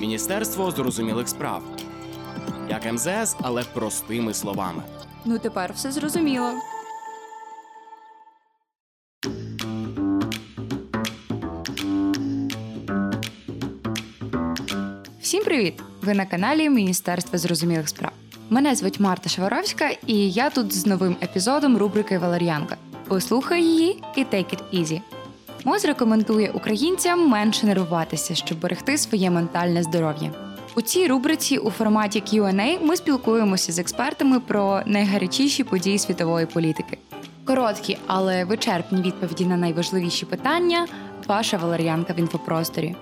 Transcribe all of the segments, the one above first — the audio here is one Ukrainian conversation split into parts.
Міністерство зрозумілих справ. Як МЗС, але простими словами. Ну тепер все зрозуміло. Всім привіт! Ви на каналі Міністерства зрозумілих справ. Мене звуть Марта Шаваровська, і я тут з новим епізодом рубрики Валер'янка. Послухай її і take it easy. МОЗ рекомендує українцям менше нервуватися, щоб берегти своє ментальне здоров'я. У цій рубриці у форматі Q&A ми спілкуємося з експертами про найгарячіші події світової політики. Короткі, але вичерпні відповіді на найважливіші питання. Ваша валер'янка в інфопросторі.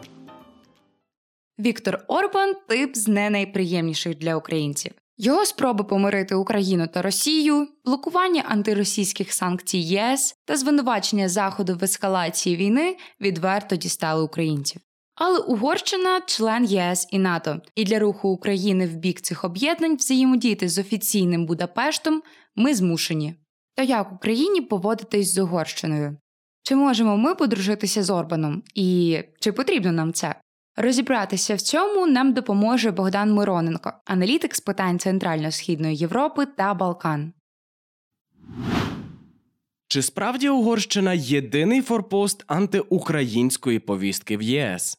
Віктор Орбан тип з не найприємніших для українців. Його спроби помирити Україну та Росію, блокування антиросійських санкцій ЄС та звинувачення Заходу в ескалації війни відверто дістали українців. Але Угорщина член ЄС і НАТО, і для руху України в бік цих об'єднань взаємодіяти з офіційним Будапештом ми змушені. То як Україні поводитись з Угорщиною? Чи можемо ми подружитися з Орбаном? І чи потрібно нам це? Розібратися в цьому нам допоможе Богдан Мироненко, аналітик з питань Центрально-Східної Європи та Балкан. Чи справді Угорщина єдиний форпост антиукраїнської повістки в ЄС?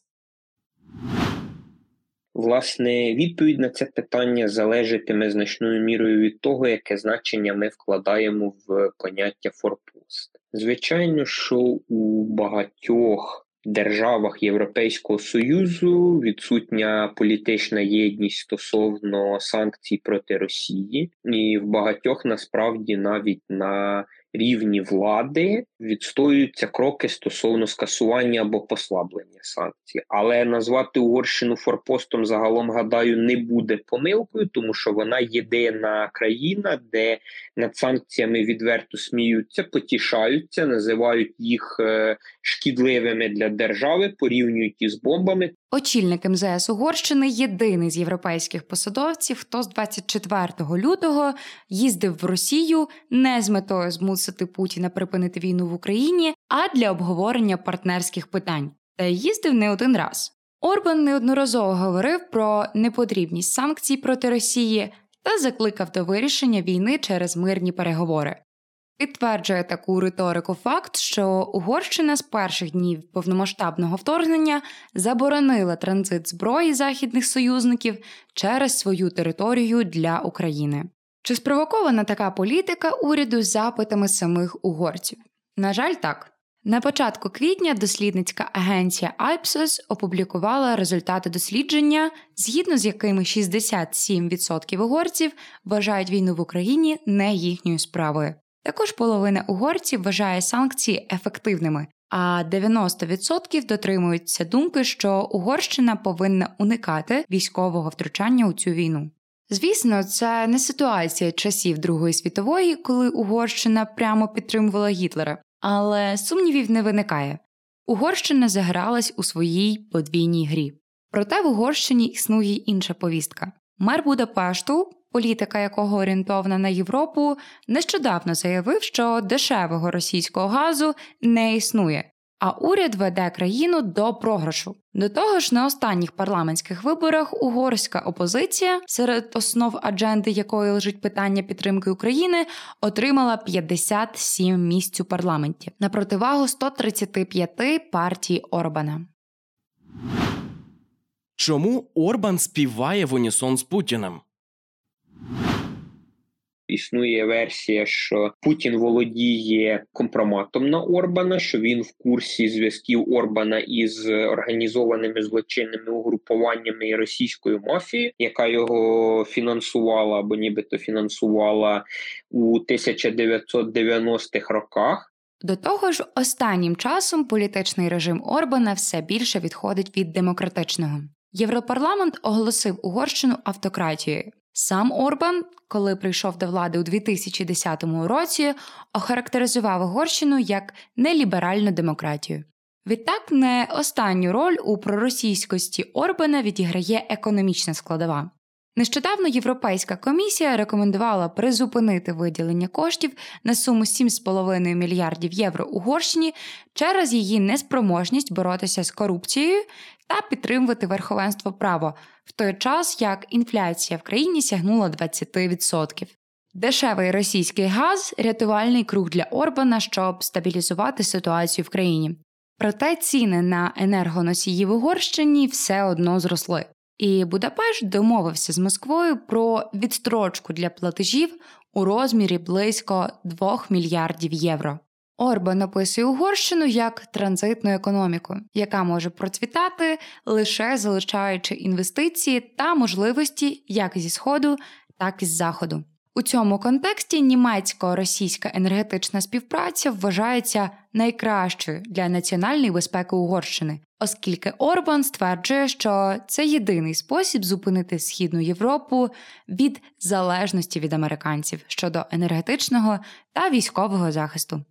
Власне, відповідь на це питання залежатиме значною мірою від того, яке значення ми вкладаємо в поняття форпост. Звичайно, що у багатьох державах Європейського союзу відсутня політична єдність стосовно санкцій проти Росії, і в багатьох насправді навіть на рівні влади відстоюються кроки стосовно скасування або послаблення санкцій. Але назвати Угорщину форпостом загалом гадаю не буде помилкою, тому що вона єдина країна, де над санкціями відверто сміються, потішаються, називають їх е, шкідливими для держави, порівнюють із бомбами. Очільник МЗС Угорщини єдиний з європейських посадовців, хто з 24 лютого їздив в Росію не з метою змусити Путіна припинити війну в Україні, а для обговорення партнерських питань. Та їздив не один раз. Орбан неодноразово говорив про непотрібність санкцій проти Росії та закликав до вирішення війни через мирні переговори. Підтверджує таку риторику факт, що Угорщина з перших днів повномасштабного вторгнення заборонила транзит зброї західних союзників через свою територію для України. Чи спровокована така політика уряду з запитами самих угорців? На жаль, так. На початку квітня дослідницька агенція Ipsos опублікувала результати дослідження, згідно з якими 67% угорців вважають війну в Україні не їхньою справою. Також половина угорців вважає санкції ефективними, а 90% дотримуються думки, що Угорщина повинна уникати військового втручання у цю війну. Звісно, це не ситуація часів Другої світової, коли Угорщина прямо підтримувала Гітлера, але сумнівів не виникає. Угорщина загралась у своїй подвійній грі. Проте в Угорщині існує інша повістка. Мер Будапешту політика якого орієнтована на Європу, нещодавно заявив, що дешевого російського газу не існує. А уряд веде країну до програшу. До того ж, на останніх парламентських виборах угорська опозиція, серед основ адженди якої лежить питання підтримки України, отримала 57 місць у парламенті на противагу 135 партії Орбана. Чому Орбан співає в унісон з Путіним? Існує версія, що Путін володіє компроматом на Орбана, що він в курсі зв'язків Орбана із організованими злочинними угрупуваннями і російською мафією, яка його фінансувала або нібито фінансувала у 1990-х роках. До того ж, останнім часом політичний режим Орбана все більше відходить від демократичного. Європарламент оголосив Угорщину автократією. Сам Орбан, коли прийшов до влади у 2010 році, охарактеризував Угорщину як неліберальну демократію. Відтак, не останню роль у проросійськості Орбана відіграє економічна складова. Нещодавно Європейська комісія рекомендувала призупинити виділення коштів на суму 7,5 мільярдів євро Угорщині через її неспроможність боротися з корупцією та підтримувати верховенство права, в той час як інфляція в країні сягнула 20%. Дешевий російський газ рятувальний круг для Орбана, щоб стабілізувати ситуацію в країні. Проте ціни на енергоносії в Угорщині все одно зросли. І Будапешт домовився з Москвою про відстрочку для платежів у розмірі близько 2 мільярдів євро. Орбан описує Угорщину як транзитну економіку, яка може процвітати лише залишаючи інвестиції та можливості як зі сходу, так і з заходу. У цьому контексті німецько-російська енергетична співпраця вважається найкращою для національної безпеки Угорщини, оскільки Орбан стверджує, що це єдиний спосіб зупинити Східну Європу від залежності від американців щодо енергетичного та військового захисту.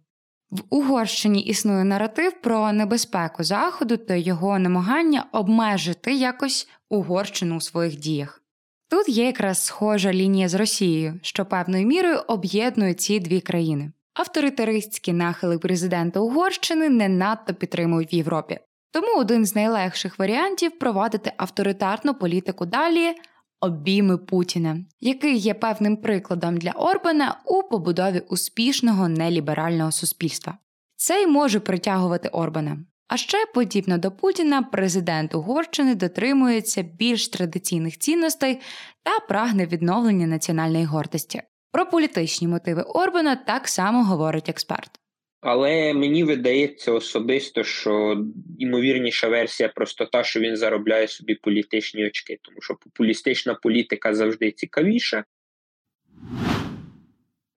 В Угорщині існує наратив про небезпеку Заходу та його намагання обмежити якось Угорщину у своїх діях. Тут є якраз схожа лінія з Росією, що певною мірою об'єднує ці дві країни. Авторитаристські нахили президента Угорщини не надто підтримують в Європі. Тому один з найлегших варіантів провадити авторитарну політику далі обійми Путіна, який є певним прикладом для Орбана у побудові успішного неліберального суспільства. Це й може притягувати Орбана. А ще, подібно до Путіна, президент Угорщини дотримується більш традиційних цінностей та прагне відновлення національної гордості. Про політичні мотиви Орбана так само говорить експерт. Але мені видається особисто, що ймовірніша версія просто та, що він заробляє собі політичні очки, тому що популістична політика завжди цікавіша.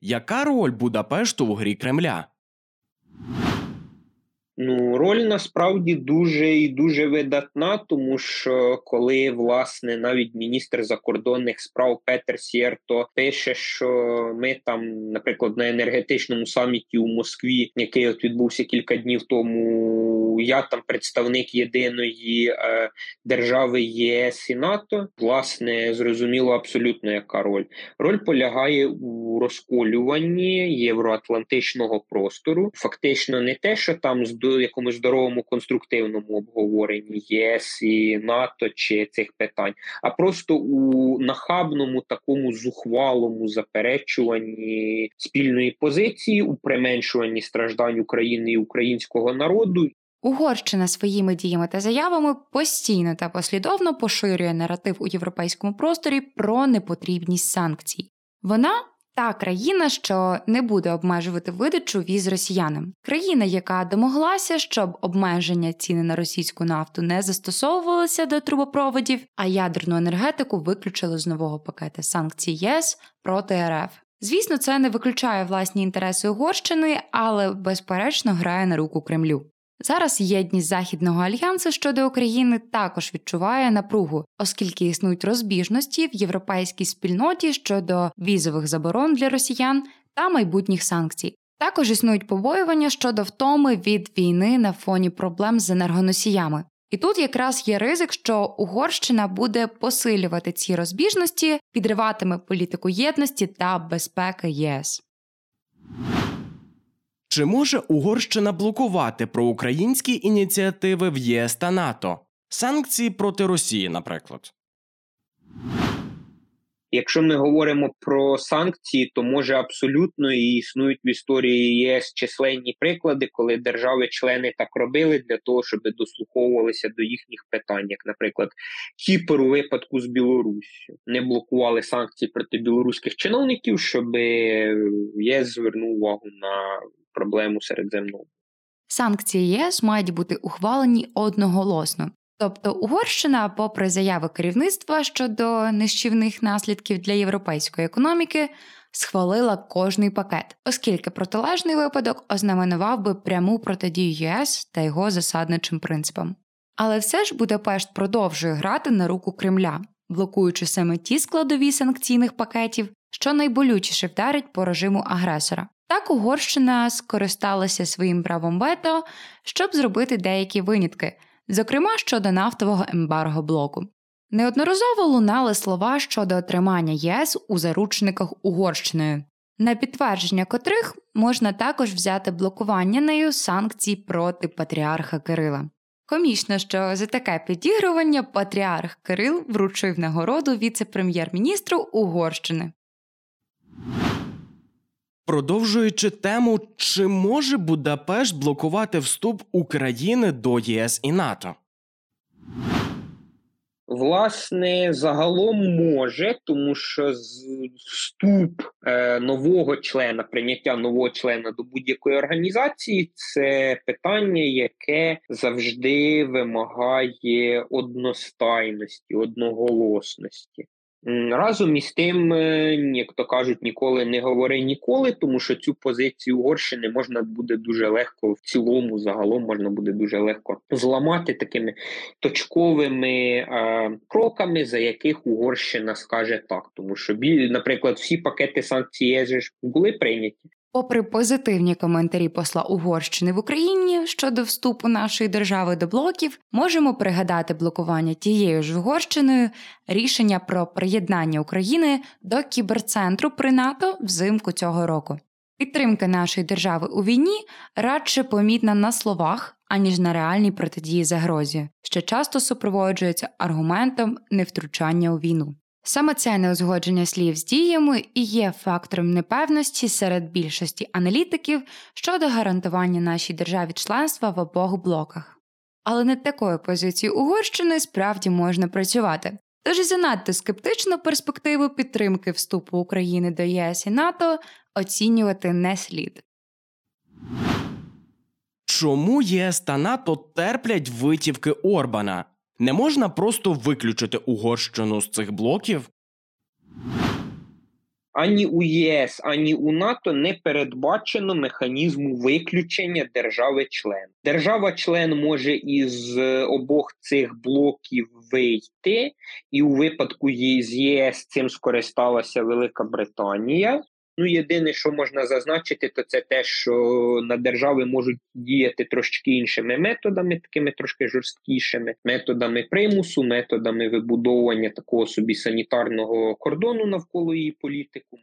Яка роль Будапешту в грі Кремля? Ну, роль насправді дуже і дуже видатна, тому що коли власне навіть міністр закордонних справ Петер Сєрто пише, що ми там, наприклад, на енергетичному саміті у Москві, який от відбувся кілька днів тому, я там представник єдиної е, держави ЄС і НАТО, власне, зрозуміло абсолютно яка роль. Роль полягає у розколюванні євроатлантичного простору. Фактично, не те, що там з якомусь здоровому конструктивному обговоренні ЄС і НАТО чи цих питань, а просто у нахабному такому зухвалому заперечуванні спільної позиції у применшуванні страждань України і українського народу. Угорщина своїми діями та заявами постійно та послідовно поширює наратив у європейському просторі про непотрібність санкцій. Вона та країна, що не буде обмежувати видачу віз росіянам, країна, яка домоглася, щоб обмеження ціни на російську нафту не застосовувалися до трубопроводів, а ядерну енергетику виключили з нового пакета санкцій ЄС проти РФ. Звісно, це не виключає власні інтереси Угорщини, але безперечно грає на руку Кремлю. Зараз єдність Західного альянсу щодо України також відчуває напругу, оскільки існують розбіжності в європейській спільноті щодо візових заборон для росіян та майбутніх санкцій. Також існують побоювання щодо втоми від війни на фоні проблем з енергоносіями. І тут якраз є ризик, що Угорщина буде посилювати ці розбіжності, підриватиме політику єдності та безпеки ЄС. Чи може Угорщина блокувати проукраїнські ініціативи в ЄС та НАТО? Санкції проти Росії, наприклад? Якщо ми говоримо про санкції, то може абсолютно і існують в історії ЄС численні приклади, коли держави-члени так робили для того, щоб дослуховувалися до їхніх питань, як, наприклад, Кіпр у випадку з Білоруссю не блокували санкції проти білоруських чиновників, щоб ЄС звернув увагу на проблему Середземного. Санкції ЄС мають бути ухвалені одноголосно. Тобто Угорщина, попри заяви керівництва щодо нищівних наслідків для європейської економіки, схвалила кожний пакет, оскільки протилежний випадок ознаменував би пряму протидію ЄС та його засадничим принципам. Але все ж Будапешт продовжує грати на руку Кремля, блокуючи саме ті складові санкційних пакетів, що найболючіше вдарить по режиму агресора. Так Угорщина скористалася своїм правом вето, щоб зробити деякі винятки, зокрема щодо нафтового ембарго блоку. Неодноразово лунали слова щодо отримання ЄС у заручниках Угорщиною, на підтвердження котрих можна також взяти блокування нею санкцій проти патріарха Кирила. Комічно, що за таке підігрування патріарх Кирил вручив нагороду віце-прем'єр-міністру Угорщини. Продовжуючи тему, чи може Будапешт блокувати вступ України до ЄС і НАТО? Власне, загалом може, тому що вступ е, нового члена, прийняття нового члена до будь-якої організації це питання, яке завжди вимагає одностайності, одноголосності. Разом із тим, е, як то кажуть, ніколи не говори ніколи, тому що цю позицію Угорщини можна буде дуже легко в цілому, загалом можна буде дуже легко зламати такими точковими е, кроками, за яких Угорщина скаже так. Тому що, наприклад, всі пакети санкцій ЄС були прийняті. Попри позитивні коментарі посла Угорщини в Україні щодо вступу нашої держави до блоків, можемо пригадати блокування тією ж Угорщиною рішення про приєднання України до кіберцентру при НАТО взимку цього року. Підтримка нашої держави у війні радше помітна на словах, аніж на реальній протидії загрозі, що часто супроводжується аргументом невтручання у війну. Саме це неузгодження слів з діями і є фактором непевності серед більшості аналітиків щодо гарантування нашій державі членства в обох блоках. Але над такою позицією Угорщини справді можна працювати. Тож і занадто скептичну перспективу підтримки вступу України до ЄС і НАТО оцінювати не слід. Чому ЄС та НАТО терплять витівки Орбана? Не можна просто виключити Угорщину з цих блоків? Ані у ЄС, ані у НАТО не передбачено механізму виключення держави-член. Держава-член може із обох цих блоків вийти, і у випадку з ЄС цим скористалася Велика Британія. Ну, єдине, що можна зазначити, то це те, що на держави можуть діяти трошки іншими методами, такими трошки жорсткішими, методами примусу, методами вибудовування такого собі санітарного кордону навколо її політикуму.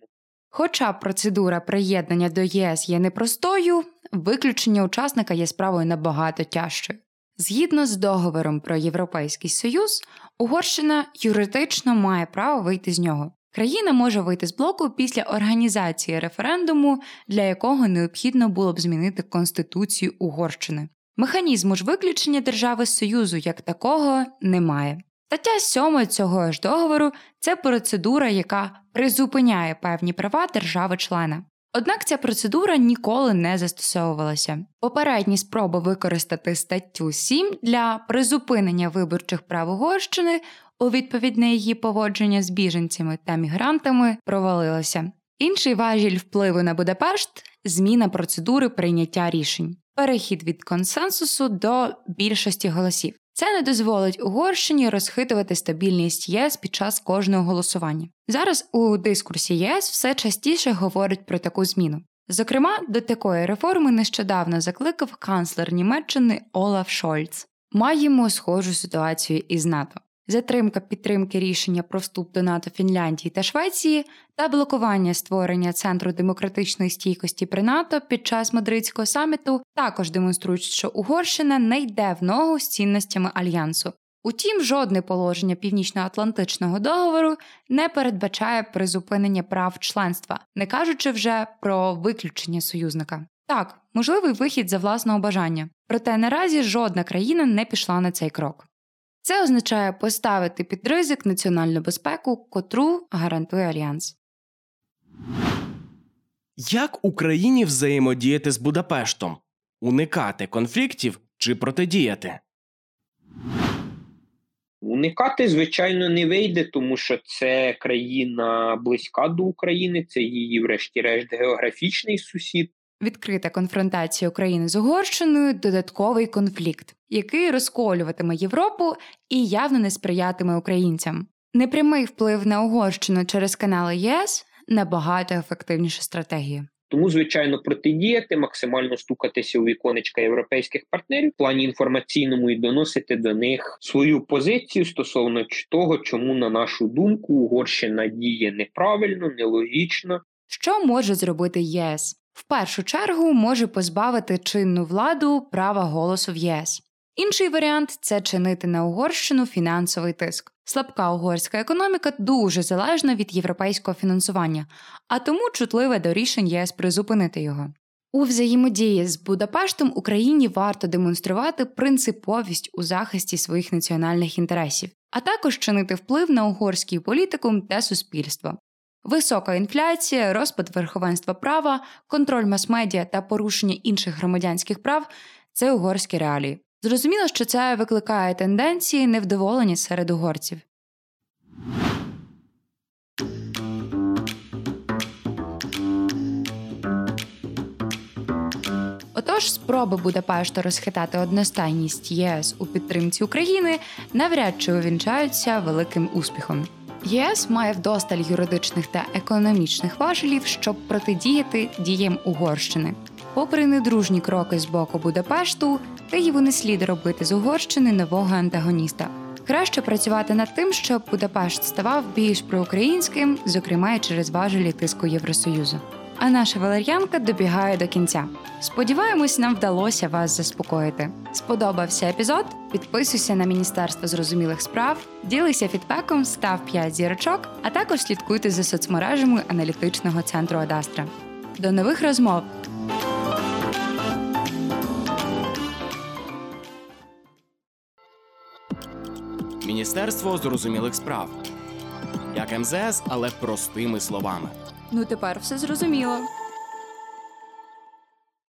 Хоча процедура приєднання до ЄС є непростою, виключення учасника є справою набагато тяжчою. Згідно з договором про Європейський Союз, Угорщина юридично має право вийти з нього. Країна може вийти з блоку після організації референдуму, для якого необхідно було б змінити Конституцію Угорщини. Механізму ж виключення держави з Союзу як такого немає. Стаття 7 цього ж договору це процедура, яка призупиняє певні права держави-члена. Однак ця процедура ніколи не застосовувалася. Попередні спроби використати статтю 7 для призупинення виборчих прав Угорщини у відповідне її поводження з біженцями та мігрантами провалилося. Інший важіль впливу на Будапешт зміна процедури прийняття рішень, перехід від консенсусу до більшості голосів. Це не дозволить Угорщині розхитувати стабільність ЄС під час кожного голосування. Зараз у дискурсі ЄС все частіше говорять про таку зміну. Зокрема, до такої реформи нещодавно закликав канцлер Німеччини Олаф Шольц. Маємо схожу ситуацію із НАТО затримка підтримки рішення про вступ до НАТО Фінляндії та Швеції та блокування створення центру демократичної стійкості при НАТО під час мадридського саміту також демонструють, що Угорщина не йде в ногу з цінностями альянсу. Утім, жодне положення північно-атлантичного договору не передбачає призупинення прав членства, не кажучи вже про виключення союзника. Так, можливий вихід за власного бажання, проте наразі жодна країна не пішла на цей крок. Це означає поставити під ризик національну безпеку, котру гарантує альянс. Як Україні взаємодіяти з Будапештом? Уникати конфліктів чи протидіяти? Уникати, звичайно, не вийде, тому що це країна близька до України, це її, врешті-решт, географічний сусід відкрита конфронтація України з Угорщиною додатковий конфлікт, який розколюватиме Європу і явно не сприятиме українцям. Непрямий вплив на Угорщину через канали ЄС набагато ефективніша стратегія. Тому, звичайно, протидіяти, максимально стукатися у віконечка європейських партнерів в плані інформаційному і доносити до них свою позицію стосовно того, чому, на нашу думку, Угорщина діє неправильно, нелогічно. Що може зробити ЄС? В першу чергу може позбавити чинну владу права голосу в ЄС. Інший варіант це чинити на Угорщину фінансовий тиск. Слабка угорська економіка дуже залежна від європейського фінансування, а тому чутлива до рішень ЄС призупинити його. У взаємодії з Будапештом Україні варто демонструвати принциповість у захисті своїх національних інтересів, а також чинити вплив на угорський політикум та суспільство. Висока інфляція, розпад верховенства права, контроль мас-медіа та порушення інших громадянських прав це угорські реалії. Зрозуміло, що це викликає тенденції невдоволення серед угорців. Отож, спроби Будапешта розхитати одностайність ЄС у підтримці України навряд чи увінчаються великим успіхом. ЄС має вдосталь юридичних та економічних важелів, щоб протидіяти діям Угорщини. Попри недружні кроки з боку Будапешту, Києву не слід робити з Угорщини нового антагоніста. Краще працювати над тим, щоб Будапешт ставав більш проукраїнським, зокрема і через важелі тиску Євросоюзу. А наша валер'янка добігає до кінця. Сподіваємось, нам вдалося вас заспокоїти. Сподобався епізод? Підписуйся на Міністерство зрозумілих справ, ділися фідбеком, став 5 зірочок, а також слідкуйте за соцмережами аналітичного центру Адастра. До нових розмов! Міністерство зрозумілих справ. Як МЗС, але простими словами. Ну тепер все зрозуміло.